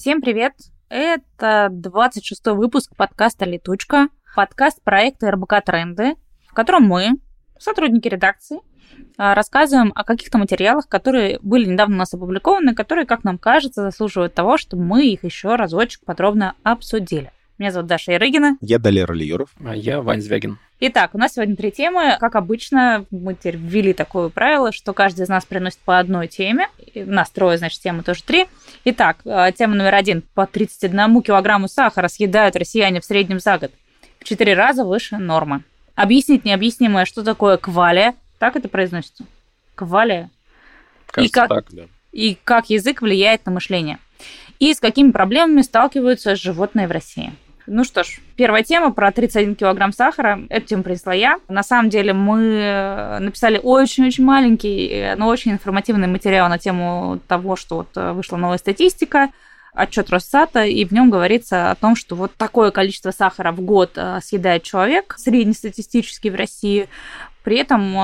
Всем привет! Это 26-й выпуск подкаста «Летучка», подкаст проекта РБК «Тренды», в котором мы, сотрудники редакции, а, рассказываем о каких-то материалах, которые были недавно у нас опубликованы, которые, как нам кажется, заслуживают того, чтобы мы их еще разочек подробно обсудили. Меня зовут Даша Ярыгина. Я Далер Алиеров. А я Вань Звягин. Итак, у нас сегодня три темы. Как обычно, мы теперь ввели такое правило, что каждый из нас приносит по одной теме. И у нас трое, значит, темы тоже три. Итак, э, тема номер один. По 31 килограмму сахара съедают россияне в среднем за год. В четыре раза выше нормы. Объяснить необъяснимое, что такое квалия. Так это произносится? Квалия. Кажется, и как, так, да. И как язык влияет на мышление. И с какими проблемами сталкиваются животные в России. Ну что ж, первая тема про 31 килограмм сахара. Эту тему принесла я. На самом деле мы э, написали очень-очень маленький, э, но очень информативный материал на тему того, что вот э, вышла новая статистика отчет Росстата, и в нем говорится о том, что вот такое количество сахара в год съедает человек среднестатистически в России. При этом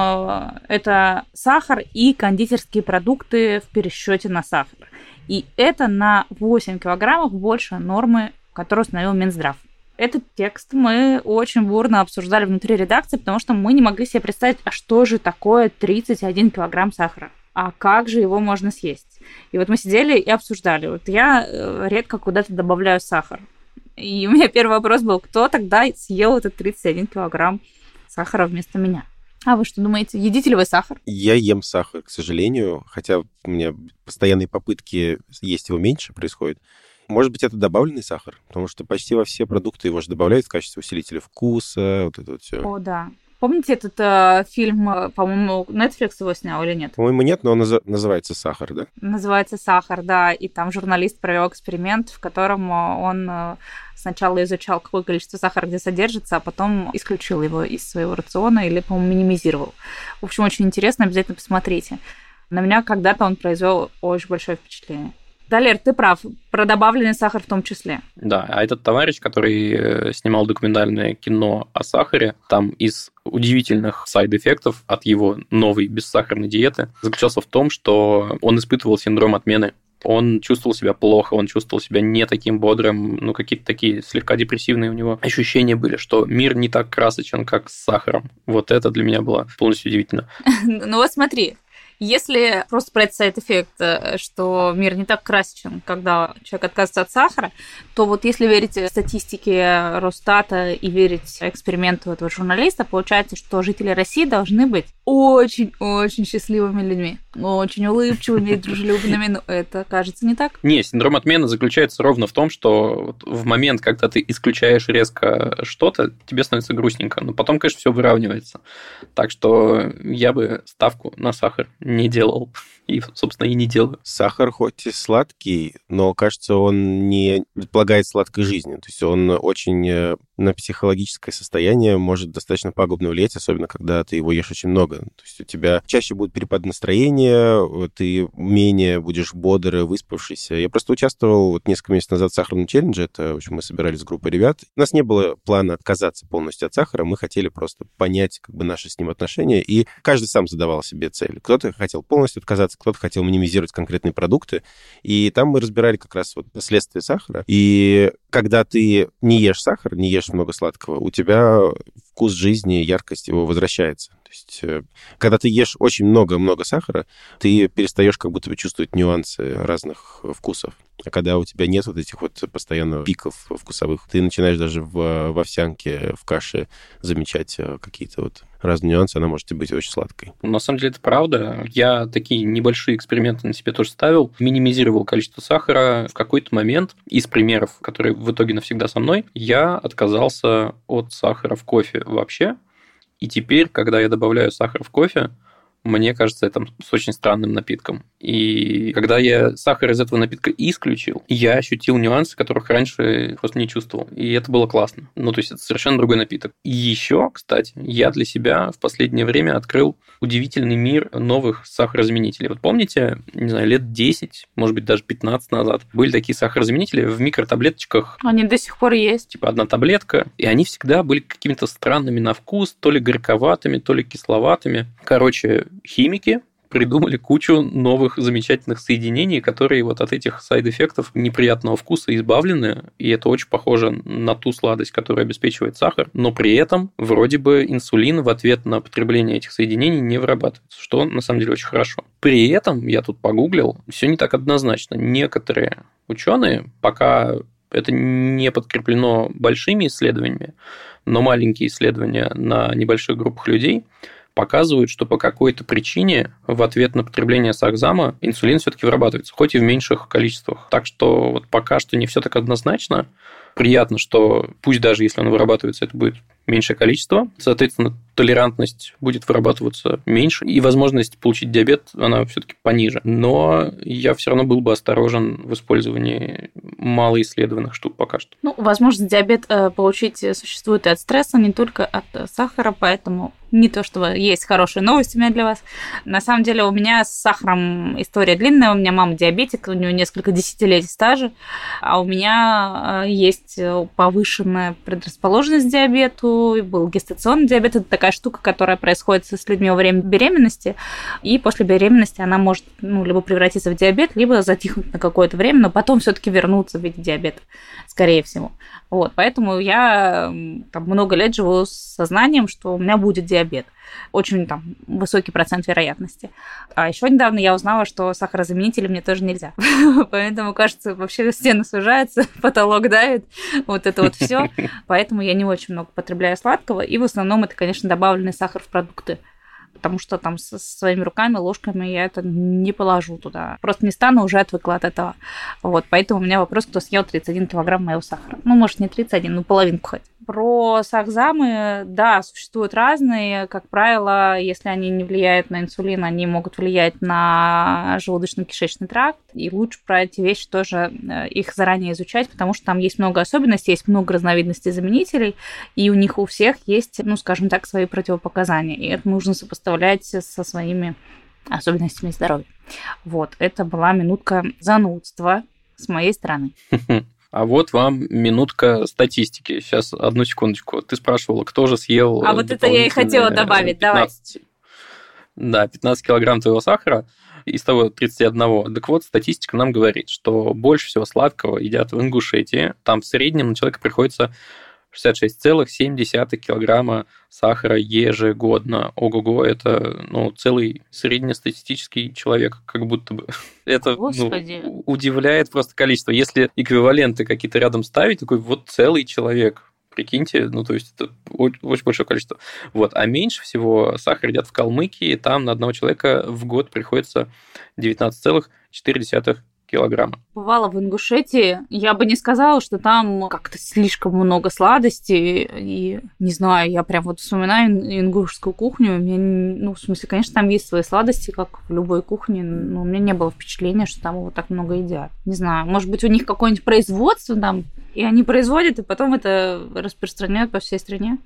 это сахар и кондитерские продукты в пересчете на сахар. И это на 8 килограммов больше нормы который установил Минздрав. Этот текст мы очень бурно обсуждали внутри редакции, потому что мы не могли себе представить, а что же такое 31 килограмм сахара? А как же его можно съесть? И вот мы сидели и обсуждали. Вот я э, редко куда-то добавляю сахар. И у меня первый вопрос был, кто тогда съел этот 31 килограмм сахара вместо меня? А вы что думаете, едите ли вы сахар? Я ем сахар, к сожалению, хотя у меня постоянные попытки есть его меньше происходят. Может быть, это добавленный сахар, потому что почти во все продукты его же добавляют в качестве усилителя вкуса, вот это вот все. О, да. Помните этот э, фильм, э, по-моему, Netflix его снял или нет? По-моему, нет, но он наз- называется «Сахар», да? Называется «Сахар», да. И там журналист провел эксперимент, в котором э, он э, сначала изучал, какое количество сахара где содержится, а потом исключил его из своего рациона или, по-моему, минимизировал. В общем, очень интересно, обязательно посмотрите. На меня когда-то он произвел очень большое впечатление. Далер, ты прав, про добавленный сахар в том числе. Да, а этот товарищ, который э, снимал документальное кино о сахаре, там из удивительных сайд-эффектов от его новой бессахарной диеты заключался в том, что он испытывал синдром отмены он чувствовал себя плохо, он чувствовал себя не таким бодрым, ну, какие-то такие слегка депрессивные у него ощущения были, что мир не так красочен, как с сахаром. Вот это для меня было полностью удивительно. Ну вот смотри, если просто про этот сайт-эффект, э, что мир не так красочен, когда человек отказывается от сахара, то вот если верить статистике Росстата и верить эксперименту этого журналиста, получается, что жители России должны быть очень-очень счастливыми людьми, очень улыбчивыми и дружелюбными, но это кажется не так. Не, синдром отмены заключается ровно в том, что в момент, когда ты исключаешь резко что-то, тебе становится грустненько, но потом, конечно, все выравнивается. Так что я бы ставку на сахар не делал. И, собственно, и не делаю. Сахар хоть и сладкий, но, кажется, он не предполагает сладкой жизни. То есть он очень э, на психологическое состояние может достаточно пагубно влиять, особенно когда ты его ешь очень много. То есть у тебя чаще будет перепад настроения, ты менее будешь бодрый, выспавшийся. Я просто участвовал вот несколько месяцев назад в сахарном челлендже, это, в общем, мы собирались с группой ребят. У нас не было плана отказаться полностью от сахара, мы хотели просто понять как бы наши с ним отношения, и каждый сам задавал себе цель. Кто-то хотел полностью отказаться кто-то хотел минимизировать конкретные продукты. И там мы разбирали как раз вот последствия сахара. И когда ты не ешь сахар, не ешь много сладкого, у тебя вкус жизни, яркость его возвращается. То есть, э, когда ты ешь очень много-много сахара, ты перестаешь как будто бы чувствовать нюансы разных вкусов. А когда у тебя нет вот этих вот постоянно пиков вкусовых, ты начинаешь даже в, в овсянке, в каше замечать э, какие-то вот разные нюансы, она может быть очень сладкой. На самом деле это правда. Я такие небольшие эксперименты на себе тоже ставил, минимизировал количество сахара. В какой-то момент из примеров, которые в итоге навсегда со мной, я отказался от сахара в кофе вообще. И теперь, когда я добавляю сахар в кофе, мне кажется это с очень странным напитком. И когда я сахар из этого напитка исключил, я ощутил нюансы, которых раньше просто не чувствовал. И это было классно. Ну, то есть это совершенно другой напиток. И еще, кстати, я для себя в последнее время открыл удивительный мир новых сахарозаменителей. Вот помните, не знаю, лет 10, может быть, даже 15 назад были такие сахарозаменители в микротаблеточках. Они до сих пор есть. Типа одна таблетка. И они всегда были какими-то странными на вкус, то ли горьковатыми, то ли кисловатыми. Короче, химики придумали кучу новых замечательных соединений, которые вот от этих сайд-эффектов неприятного вкуса избавлены, и это очень похоже на ту сладость, которая обеспечивает сахар, но при этом вроде бы инсулин в ответ на потребление этих соединений не вырабатывается, что на самом деле очень хорошо. При этом, я тут погуглил, все не так однозначно. Некоторые ученые, пока это не подкреплено большими исследованиями, но маленькие исследования на небольших группах людей показывают, что по какой-то причине в ответ на потребление сахзама инсулин все-таки вырабатывается, хоть и в меньших количествах. Так что вот пока что не все так однозначно. Приятно, что пусть даже если он вырабатывается, это будет меньшее количество. Соответственно, толерантность будет вырабатываться меньше, и возможность получить диабет, она все-таки пониже. Но я все равно был бы осторожен в использовании малоисследованных штук пока что. Ну, возможность диабет э, получить существует и от стресса, не только от сахара, поэтому не то, что есть хорошие новости у меня для вас. На самом деле у меня с сахаром история длинная. У меня мама диабетик, у нее несколько десятилетий стажа, а у меня э, есть повышенная предрасположенность к диабету, был гестационный диабет. Это такая штука, которая происходит с людьми во время беременности, и после беременности она может ну, либо превратиться в диабет, либо затихнуть на какое-то время, но потом все-таки вернуться в виде диабета, скорее всего. Вот, поэтому я там, много лет живу с сознанием, что у меня будет диабет. Очень там высокий процент вероятности. А еще недавно я узнала, что сахарозаменители мне тоже нельзя. Поэтому, кажется, вообще стены сужаются, потолок давит, вот это вот все. Поэтому я не очень много потребляю сладкого. И в основном это, конечно, добавленный сахар в продукты потому что там со своими руками, ложками я это не положу туда. Просто не стану, уже отвыкла от этого. Вот, поэтому у меня вопрос, кто съел 31 килограмм моего сахара. Ну, может, не 31, но половинку хоть. Про сахзамы, да, существуют разные. Как правило, если они не влияют на инсулин, они могут влиять на желудочно-кишечный тракт. И лучше про эти вещи тоже э, их заранее изучать, потому что там есть много особенностей, есть много разновидностей заменителей, и у них у всех есть, ну, скажем так, свои противопоказания. И это нужно сопоставлять со своими особенностями здоровья. Вот, это была минутка занудства с моей стороны. А вот вам минутка статистики. Сейчас, одну секундочку. Ты спрашивала, кто же съел... А вот это я и хотела добавить, 15... давай. Да, 15 килограмм твоего сахара из того 31. Так вот, статистика нам говорит, что больше всего сладкого едят в Ингушетии. Там в среднем на человека приходится 66,7 килограмма сахара ежегодно. Ого-го, это ну, целый среднестатистический человек, как будто бы. Это ну, удивляет просто количество. Если эквиваленты какие-то рядом ставить, такой вот целый человек. Прикиньте, ну, то есть это очень большое количество. Вот. А меньше всего сахар едят в Калмыкии, там на одного человека в год приходится 19,4 килограмма. Бывала в Ингушетии. Я бы не сказала, что там как-то слишком много сладостей. И не знаю, я прям вот вспоминаю ингушскую кухню. У меня, ну, в смысле, конечно, там есть свои сладости, как в любой кухне, но у меня не было впечатления, что там его так много едят. Не знаю, может быть, у них какое-нибудь производство там, и они производят, и потом это распространяют по всей стране.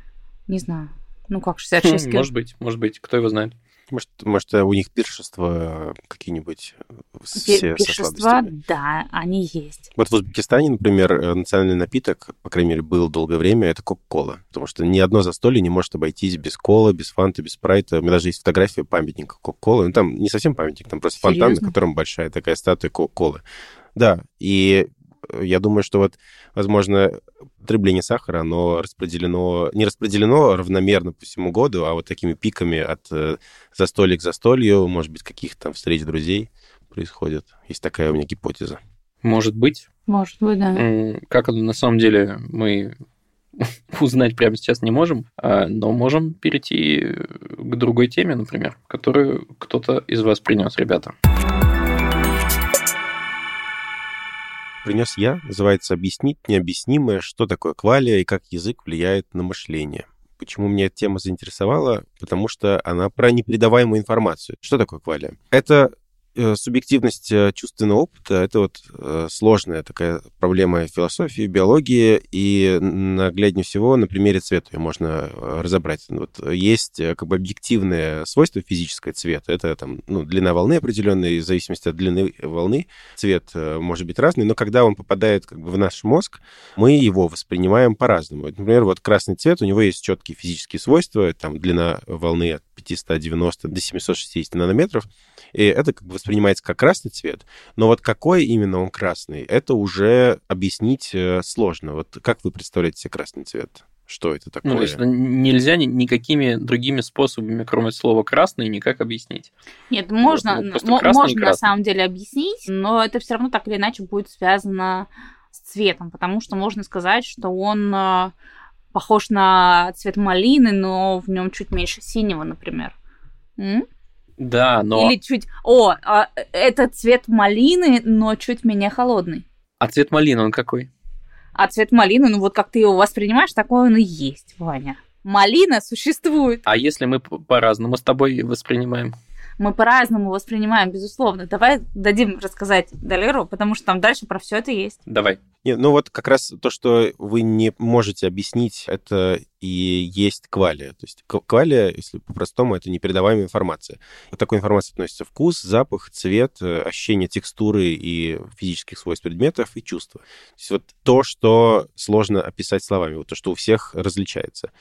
Не знаю. Ну как, 66 хм, Может быть, может быть, кто его знает. Может, может, у них пиршества какие-нибудь э, все Пиршества, да, они есть. Вот в Узбекистане, например, э, национальный напиток, по крайней мере, был долгое время, это Кока-Кола. Потому что ни одно застолье не может обойтись без колы, без фанты, без спрайта. У меня даже есть фотография памятника Кока-Колы. Ну, там не совсем памятник, там просто Серьезно? фонтан, на котором большая такая статуя Кока-Колы. Да, и я думаю, что вот, возможно, потребление сахара, оно распределено, не распределено равномерно по всему году, а вот такими пиками от э, застолья к застолью, может быть, каких-то там встреч друзей происходит. Есть такая у меня гипотеза. Может быть. Может быть, да. Как это на самом деле мы узнать прямо сейчас не можем, а, но можем перейти к другой теме, например, которую кто-то из вас принес, ребята. Принес я, называется «Объяснить необъяснимое, что такое квалия и как язык влияет на мышление». Почему меня эта тема заинтересовала? Потому что она про непередаваемую информацию. Что такое квалия? Это субъективность э, чувственного опыта — это вот э, сложная такая проблема философии, биологии, и нагляднее всего на примере цвета ее можно разобрать. Вот есть как бы объективное свойство физическое цвета. Это там, ну, длина волны определенная, в зависимости от длины волны цвет может быть разный, но когда он попадает как бы в наш мозг, мы его воспринимаем по-разному. Например, вот красный цвет, у него есть четкие физические свойства, там длина волны от 590 до 760 нанометров, и это как бы воспринимается как красный цвет, но вот какой именно он красный, это уже объяснить э, сложно. Вот как вы представляете себе красный цвет? Что это такое? Ну, то есть нельзя никакими другими способами, кроме слова красный, никак объяснить. Нет, можно, вот, можно на самом деле объяснить, но это все равно так или иначе будет связано с цветом, потому что можно сказать, что он э, похож на цвет малины, но в нем чуть меньше синего, например. М? Да, но... Или чуть... О, а, это цвет малины, но чуть менее холодный. А цвет малины он какой? А цвет малины, ну вот как ты его воспринимаешь, такой он и есть, Ваня. Малина существует. А если мы по-разному с тобой воспринимаем? Мы по-разному воспринимаем, безусловно. Давай дадим рассказать Далеру, потому что там дальше про все это есть. Давай. Нет, ну вот как раз то, что вы не можете объяснить, это и есть квалия. То есть квалия, если по-простому, это непередаваемая информация. К такой информации относится вкус, запах, цвет, э, ощущение текстуры и физических свойств предметов и чувства. То есть вот то, что сложно описать словами, вот то, что у всех различается.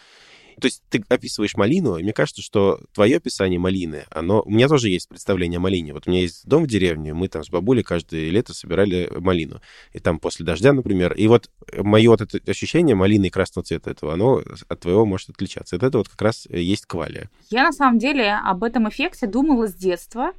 То есть ты описываешь малину, и мне кажется, что твое описание малины, оно... У меня тоже есть представление о малине. Вот у меня есть дом в деревне, мы там с бабулей каждое лето собирали малину. И там после дождя, например. И вот мое вот это ощущение малины и красного цвета этого, оно от твоего может отличаться. Это, это вот как раз есть квалия. Я на самом деле об этом эффекте думала с детства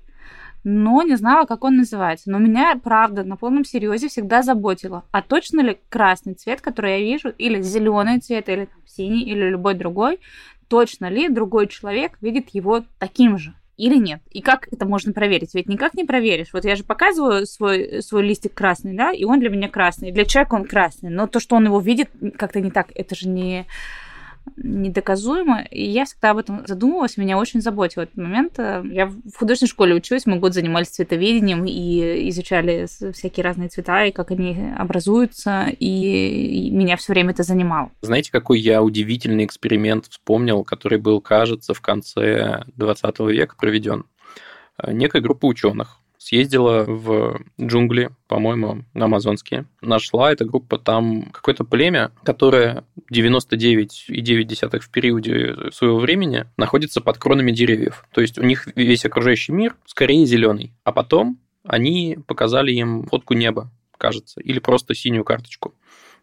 но не знала, как он называется. Но меня, правда, на полном серьезе всегда заботило, а точно ли красный цвет, который я вижу, или зеленый цвет, или там, синий, или любой другой, точно ли другой человек видит его таким же? или нет? И как это можно проверить? Ведь никак не проверишь. Вот я же показываю свой, свой листик красный, да, и он для меня красный. Для человека он красный. Но то, что он его видит, как-то не так. Это же не недоказуемо. И я всегда об этом задумывалась, меня очень заботил этот момент. Я в художественной школе училась, мы год занимались цветоведением и изучали всякие разные цвета и как они образуются, и меня все время это занимало. Знаете, какой я удивительный эксперимент вспомнил, который был, кажется, в конце 20 века проведен? Некая группа ученых съездила в джунгли, по-моему, амазонские. Нашла эта группа там какое-то племя, которое 99,9 в периоде своего времени находится под кронами деревьев. То есть у них весь окружающий мир скорее зеленый. А потом они показали им фотку неба, кажется, или просто синюю карточку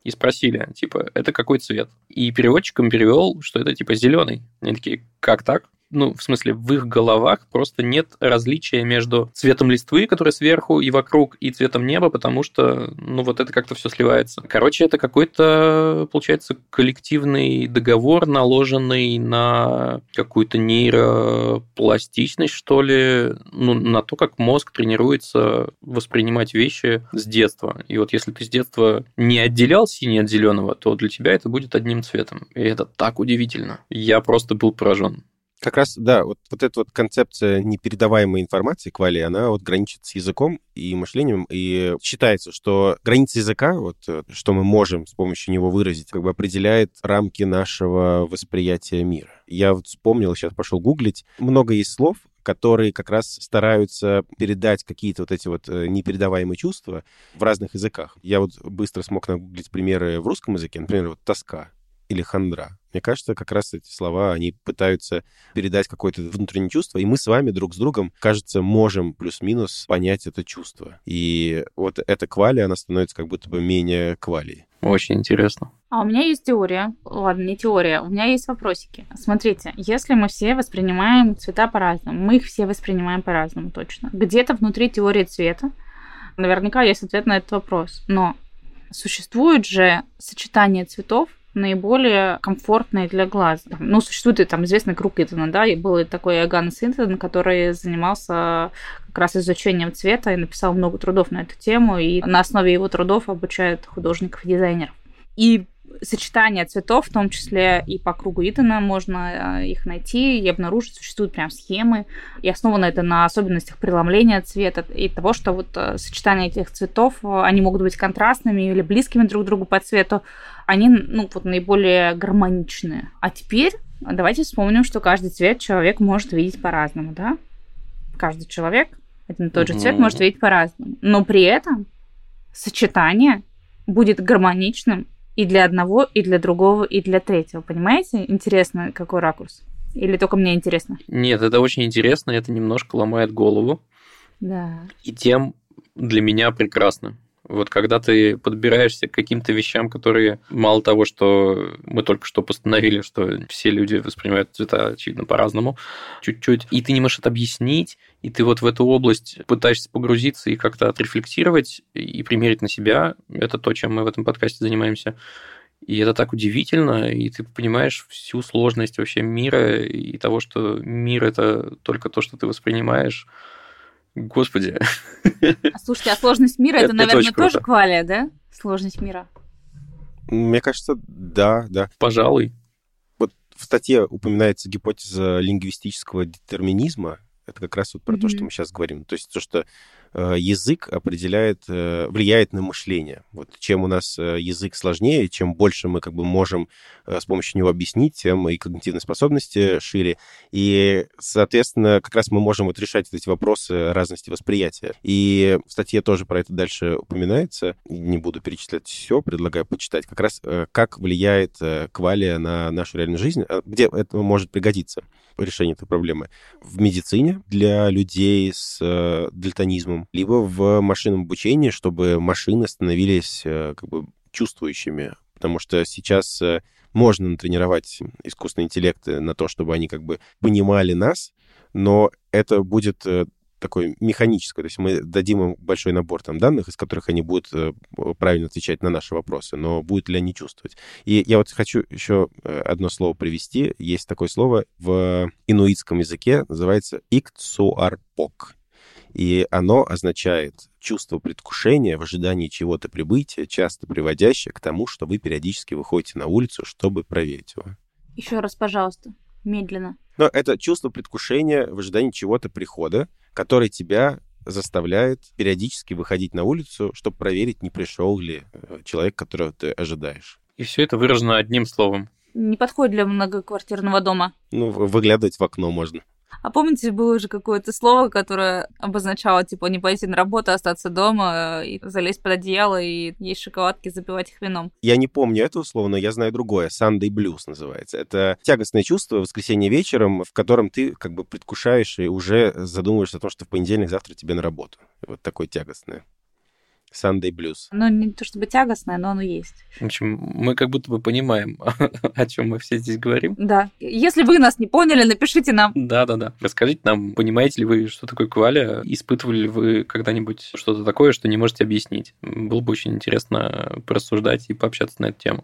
и спросили, типа, это какой цвет? И переводчик им перевел, что это типа зеленый. Они такие, как так? Ну, в смысле, в их головах просто нет различия между цветом листвы, который сверху и вокруг, и цветом неба, потому что, ну, вот это как-то все сливается. Короче, это какой-то, получается, коллективный договор, наложенный на какую-то нейропластичность, что ли, ну, на то, как мозг тренируется воспринимать вещи с детства. И вот если ты с детства не отделял синий от зеленого, то для тебя это будет одним цветом. И это так удивительно. Я просто был поражен. Как раз, да, вот, вот эта вот концепция непередаваемой информации, квали, она вот граничит с языком и мышлением, и считается, что граница языка, вот, э, что мы можем с помощью него выразить, как бы определяет рамки нашего восприятия мира. Я вот вспомнил, сейчас пошел гуглить, много есть слов, которые как раз стараются передать какие-то вот эти вот э, непередаваемые чувства в разных языках. Я вот быстро смог нагуглить примеры в русском языке, например, вот тоска или хандра. Мне кажется, как раз эти слова, они пытаются передать какое-то внутреннее чувство, и мы с вами друг с другом, кажется, можем плюс-минус понять это чувство. И вот эта квалия, она становится как будто бы менее квалией. Очень интересно. А у меня есть теория. Ладно, не теория. У меня есть вопросики. Смотрите, если мы все воспринимаем цвета по-разному, мы их все воспринимаем по-разному точно. Где-то внутри теории цвета наверняка есть ответ на этот вопрос. Но существует же сочетание цветов, наиболее комфортные для глаз. Ну, существует и там известный круг Итана, да, и был такой Иоганн Синтон, который занимался как раз изучением цвета и написал много трудов на эту тему, и на основе его трудов обучают художников и дизайнеров. И сочетание цветов, в том числе и по кругу Итана можно э, их найти и обнаружить. Существуют прям схемы, и основано это на особенностях преломления цвета и того, что вот э, сочетание этих цветов, э, они могут быть контрастными или близкими друг к другу по цвету, они, ну, вот наиболее гармоничные. А теперь давайте вспомним, что каждый цвет человек может видеть по-разному, да? Каждый человек один и тот же цвет может видеть по-разному. Но при этом сочетание будет гармоничным и для одного, и для другого, и для третьего. Понимаете? Интересно, какой ракурс. Или только мне интересно? Нет, это очень интересно, это немножко ломает голову. Да. И тем для меня прекрасно. Вот когда ты подбираешься к каким-то вещам, которые мало того, что мы только что постановили, что все люди воспринимают цвета, очевидно, по-разному, чуть-чуть, и ты не можешь это объяснить, и ты вот в эту область пытаешься погрузиться и как-то отрефлексировать и примерить на себя, это то, чем мы в этом подкасте занимаемся, и это так удивительно, и ты понимаешь всю сложность вообще мира и того, что мир – это только то, что ты воспринимаешь, Господи. А, слушайте, а сложность мира это, наверное, тоже квалия, да? Сложность мира. Мне кажется, да, да. Пожалуй. Вот в статье упоминается гипотеза лингвистического детерминизма. Это как раз вот про mm-hmm. то, что мы сейчас говорим. То есть то, что язык определяет, э, влияет на мышление. Вот чем у нас э, язык сложнее, чем больше мы как бы можем с помощью него объяснить, тем и когнитивные способности шире. И, соответственно, как раз мы можем вот решать эти вопросы разности восприятия. И в статье тоже про это дальше упоминается. Не буду перечислять все, предлагаю почитать. Как раз как влияет квалия на нашу реальную жизнь, где это может пригодиться решение этой проблемы. В медицине для людей с дальтонизмом, либо в машинном обучении, чтобы машины становились э, как бы чувствующими, потому что сейчас э, можно натренировать искусственный интеллект на то, чтобы они как бы понимали нас, но это будет э, такой механическое, то есть мы дадим им большой набор там данных, из которых они будут правильно отвечать на наши вопросы, но будут ли они чувствовать. И я вот хочу еще одно слово привести. Есть такое слово в инуитском языке, называется икцуарпок. И оно означает чувство предвкушения в ожидании чего-то прибытия, часто приводящее к тому, что вы периодически выходите на улицу, чтобы проверить его. Еще раз, пожалуйста, медленно. Но это чувство предвкушения в ожидании чего-то прихода, который тебя заставляет периодически выходить на улицу, чтобы проверить, не пришел ли э, человек, которого ты ожидаешь. И все это выражено одним словом. Не подходит для многоквартирного дома. Ну, выглядывать в окно можно. А помните, было уже какое-то слово, которое обозначало, типа, не пойти на работу, остаться дома, и залезть под одеяло и есть шоколадки, запивать их вином? Я не помню это условно, но я знаю другое. Sunday Blues называется. Это тягостное чувство в воскресенье вечером, в котором ты как бы предвкушаешь и уже задумываешься о том, что в понедельник завтра тебе на работу. Вот такое тягостное. Sunday Blues. Ну, не то чтобы тягостное, но оно есть. В общем, мы как будто бы понимаем, о чем мы все здесь говорим. Да. Если вы нас не поняли, напишите нам. Да-да-да. Расскажите нам, понимаете ли вы, что такое кваля? Испытывали ли вы когда-нибудь что-то такое, что не можете объяснить? Было бы очень интересно порассуждать и пообщаться на эту тему.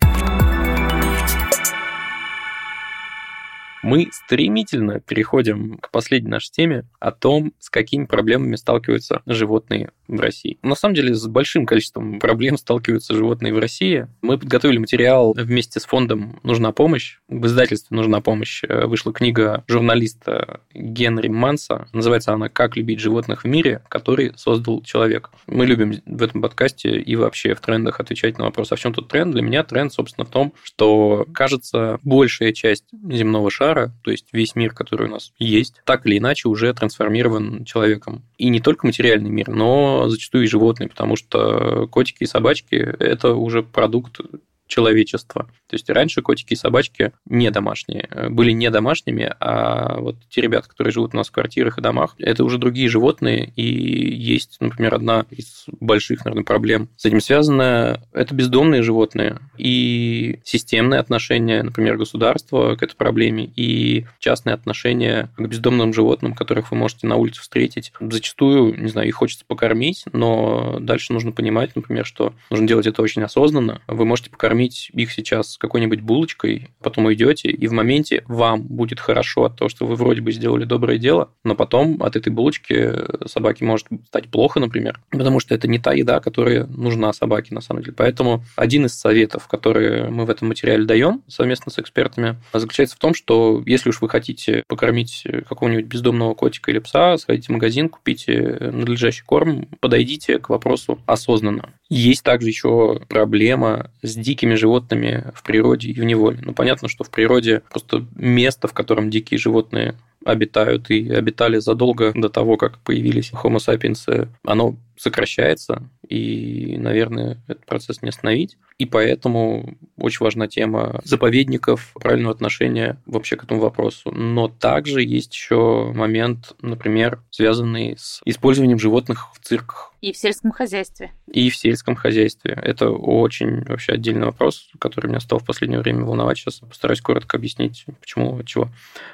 Мы стремительно переходим к последней нашей теме о том, с какими проблемами сталкиваются животные в России. На самом деле, с большим количеством проблем сталкиваются животные в России. Мы подготовили материал вместе с фондом «Нужна помощь». В издательстве «Нужна помощь» вышла книга журналиста Генри Манса. Называется она «Как любить животных в мире, который создал человек». Мы любим в этом подкасте и вообще в трендах отвечать на вопрос, а в чем тут тренд? Для меня тренд, собственно, в том, что, кажется, большая часть земного шара, то есть весь мир, который у нас есть, так или иначе уже трансформирован человеком. И не только материальный мир, но зачастую и животные, потому что котики и собачки – это уже продукт человечества. То есть раньше котики и собачки не домашние, были не домашними, а вот те ребята, которые живут у нас в квартирах и домах, это уже другие животные, и есть, например, одна из больших, наверное, проблем с этим связанная – это бездомные животные и системные отношения, например, государства к этой проблеме, и частные отношения к бездомным животным, которых вы можете на улице встретить. Зачастую, не знаю, их хочется покормить, но дальше нужно понимать, например, что нужно делать это очень осознанно. Вы можете покормить накормить их сейчас какой-нибудь булочкой, потом уйдете, и в моменте вам будет хорошо от того, что вы вроде бы сделали доброе дело, но потом от этой булочки собаке может стать плохо, например, потому что это не та еда, которая нужна собаке на самом деле. Поэтому один из советов, которые мы в этом материале даем совместно с экспертами, заключается в том, что если уж вы хотите покормить какого-нибудь бездомного котика или пса, сходите в магазин, купите надлежащий корм, подойдите к вопросу осознанно. Есть также еще проблема с дикими животными в природе и в неволе. Ну, понятно, что в природе просто место, в котором дикие животные обитают и обитали задолго до того, как появились Homo sapiens, оно сокращается, и, наверное, этот процесс не остановить. И поэтому очень важна тема заповедников, правильного отношения вообще к этому вопросу. Но также есть еще момент, например, связанный с использованием животных в цирках. И в сельском хозяйстве. И в сельском хозяйстве. Это очень вообще отдельный вопрос, который меня стал в последнее время волновать. Сейчас постараюсь коротко объяснить, почему, чего.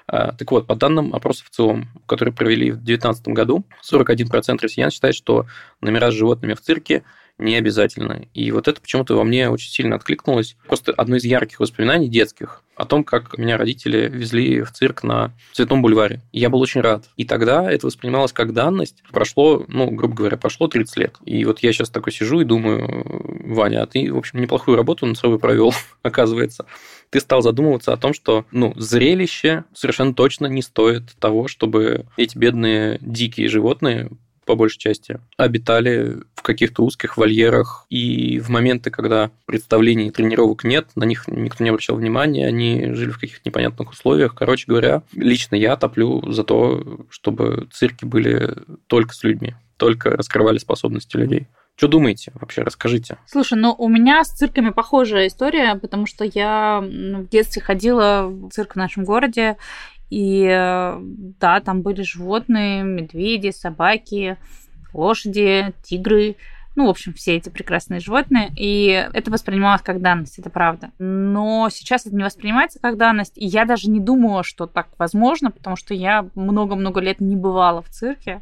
А, так вот, по данным опросов в целом, которые провели в 2019 году, 41% россиян считают, что номера с животными в цирке не обязательно. И вот это почему-то во мне очень сильно откликнулось. Просто одно из ярких воспоминаний детских о том, как меня родители везли в цирк на Цветном бульваре. Я был очень рад. И тогда это воспринималось как данность. Прошло, ну, грубо говоря, прошло 30 лет. И вот я сейчас такой сижу и думаю, Ваня, а ты, в общем, неплохую работу над собой провел, оказывается. Ты стал задумываться о том, что, ну, зрелище совершенно точно не стоит того, чтобы эти бедные дикие животные по большей части, обитали в каких-то узких вольерах, и в моменты, когда представлений и тренировок нет, на них никто не обращал внимания, они жили в каких-то непонятных условиях. Короче говоря, лично я топлю за то, чтобы цирки были только с людьми, только раскрывали способности людей. Что думаете вообще? Расскажите. Слушай, ну у меня с цирками похожая история, потому что я в детстве ходила в цирк в нашем городе, и э, да, там были животные, медведи, собаки, лошади, тигры ну, в общем, все эти прекрасные животные, и это воспринималось как данность, это правда. Но сейчас это не воспринимается как данность, и я даже не думала, что так возможно, потому что я много-много лет не бывала в цирке,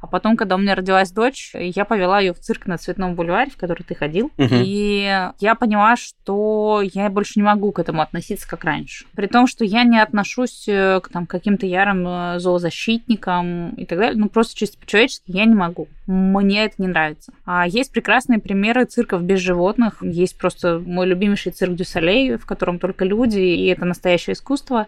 а потом, когда у меня родилась дочь, я повела ее в цирк на Цветном бульваре, в который ты ходил, угу. и я поняла, что я больше не могу к этому относиться как раньше. При том, что я не отношусь э, к там, каким-то ярым э, зоозащитникам и так далее, ну, просто чисто по-человечески я не могу. Мне это не нравится. А есть прекрасные примеры цирков без животных. Есть просто мой любимейший цирк Дюсалей, в котором только люди, и это настоящее искусство.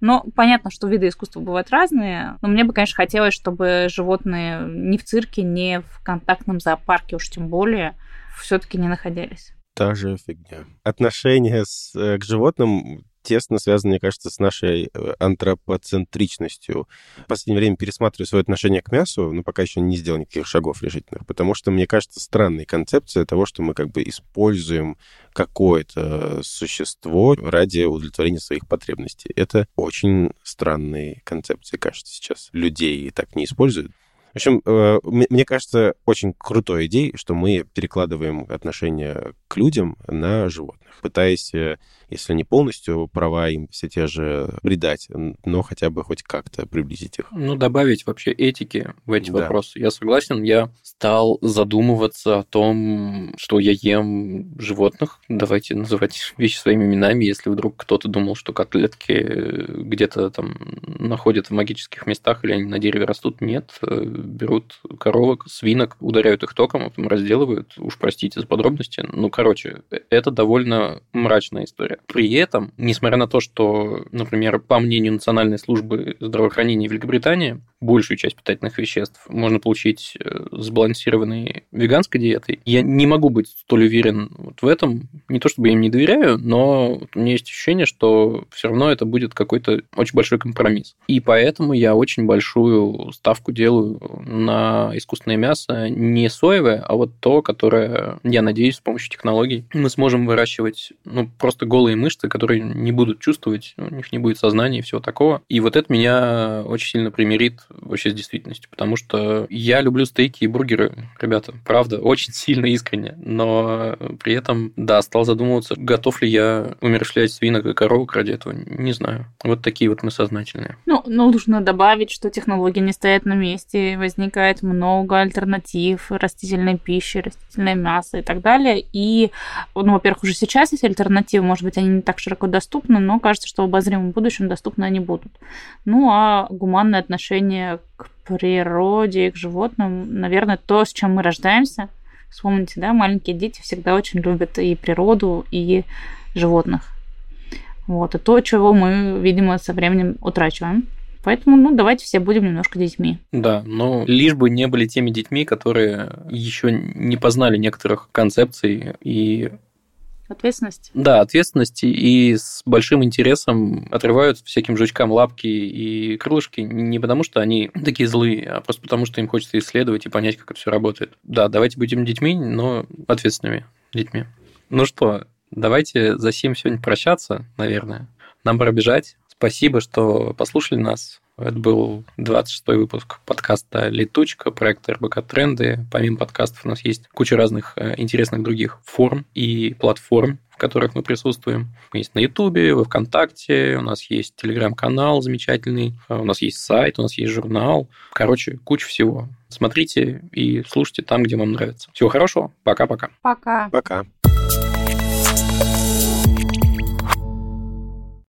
Но понятно, что виды искусства бывают разные. Но мне бы, конечно, хотелось, чтобы животные ни в цирке, ни в контактном зоопарке уж тем более все-таки не находились. Та же фигня. Отношение с, э, к животным тесно связано, мне кажется, с нашей э, антропоцентричностью. В последнее время пересматриваю свое отношение к мясу, но пока еще не сделал никаких шагов решительных, потому что, мне кажется, странной концепция того, что мы как бы используем какое-то существо ради удовлетворения своих потребностей. Это очень странные концепции, кажется, сейчас. Людей так не используют. В общем, э, мне кажется, очень крутой идеей, что мы перекладываем отношение к людям на животных, пытаясь э, если не полностью права им все те же придать, но хотя бы хоть как-то приблизить их. Ну, добавить вообще этики в эти да. вопросы. Я согласен, я стал задумываться о том, что я ем животных. Давайте называть вещи своими именами, если вдруг кто-то думал, что котлетки где-то там находят в магических местах или они на дереве растут. Нет, э, берут коровок, свинок, ударяют их током, а потом разделывают. Уж простите за подробности. Ну, короче, это довольно мрачная история. При этом, несмотря на то, что, например, по мнению Национальной службы здравоохранения Великобритании, большую часть питательных веществ можно получить э, сбалансированной веганской диетой, я не могу быть столь уверен вот в этом. Не то чтобы я им не доверяю, но у меня есть ощущение, что все равно это будет какой-то очень большой компромисс. И поэтому я очень большую ставку делаю на искусственное мясо, не соевое, а вот то, которое, я надеюсь, с помощью технологий мы сможем выращивать ну, просто голые мышцы, которые не будут чувствовать, у них не будет сознания и всего такого. И вот это меня очень сильно примирит вообще с действительностью, потому что я люблю стейки и бургеры, ребята, правда, очень сильно искренне, но при этом, да, стал задумываться, готов ли я умерщвлять свинок и коровок ради этого, не знаю. Вот такие вот мы сознательные. Ну, нужно добавить, что технологии не стоят на месте, возникает много альтернатив растительной пищи, растительное мясо и так далее. И, ну, во-первых, уже сейчас есть альтернативы, может быть, они не так широко доступны, но кажется, что в обозримом будущем доступны они будут. Ну а гуманное отношение к природе, к животным, наверное, то, с чем мы рождаемся. Вспомните, да, маленькие дети всегда очень любят и природу, и животных. Вот, и то, чего мы, видимо, со временем утрачиваем. Поэтому, ну, давайте все будем немножко детьми. Да, но лишь бы не были теми детьми, которые еще не познали некоторых концепций и Ответственность? Да, ответственности и с большим интересом отрывают всяким жучкам лапки и крылышки не потому, что они такие злые, а просто потому, что им хочется исследовать и понять, как это все работает. Да, давайте будем детьми, но ответственными детьми. Ну что, давайте за всем сегодня прощаться, наверное. Нам пора бежать. Спасибо, что послушали нас. Это был 26-й выпуск подкаста «Летучка», проекта РБК «Тренды». Помимо подкастов у нас есть куча разных э, интересных других форм и платформ, в которых мы присутствуем. Мы есть на Ютубе, во Вконтакте, у нас есть Телеграм-канал замечательный, э, у нас есть сайт, у нас есть журнал. Короче, куча всего. Смотрите и слушайте там, где вам нравится. Всего хорошего. Пока-пока. Пока. Пока.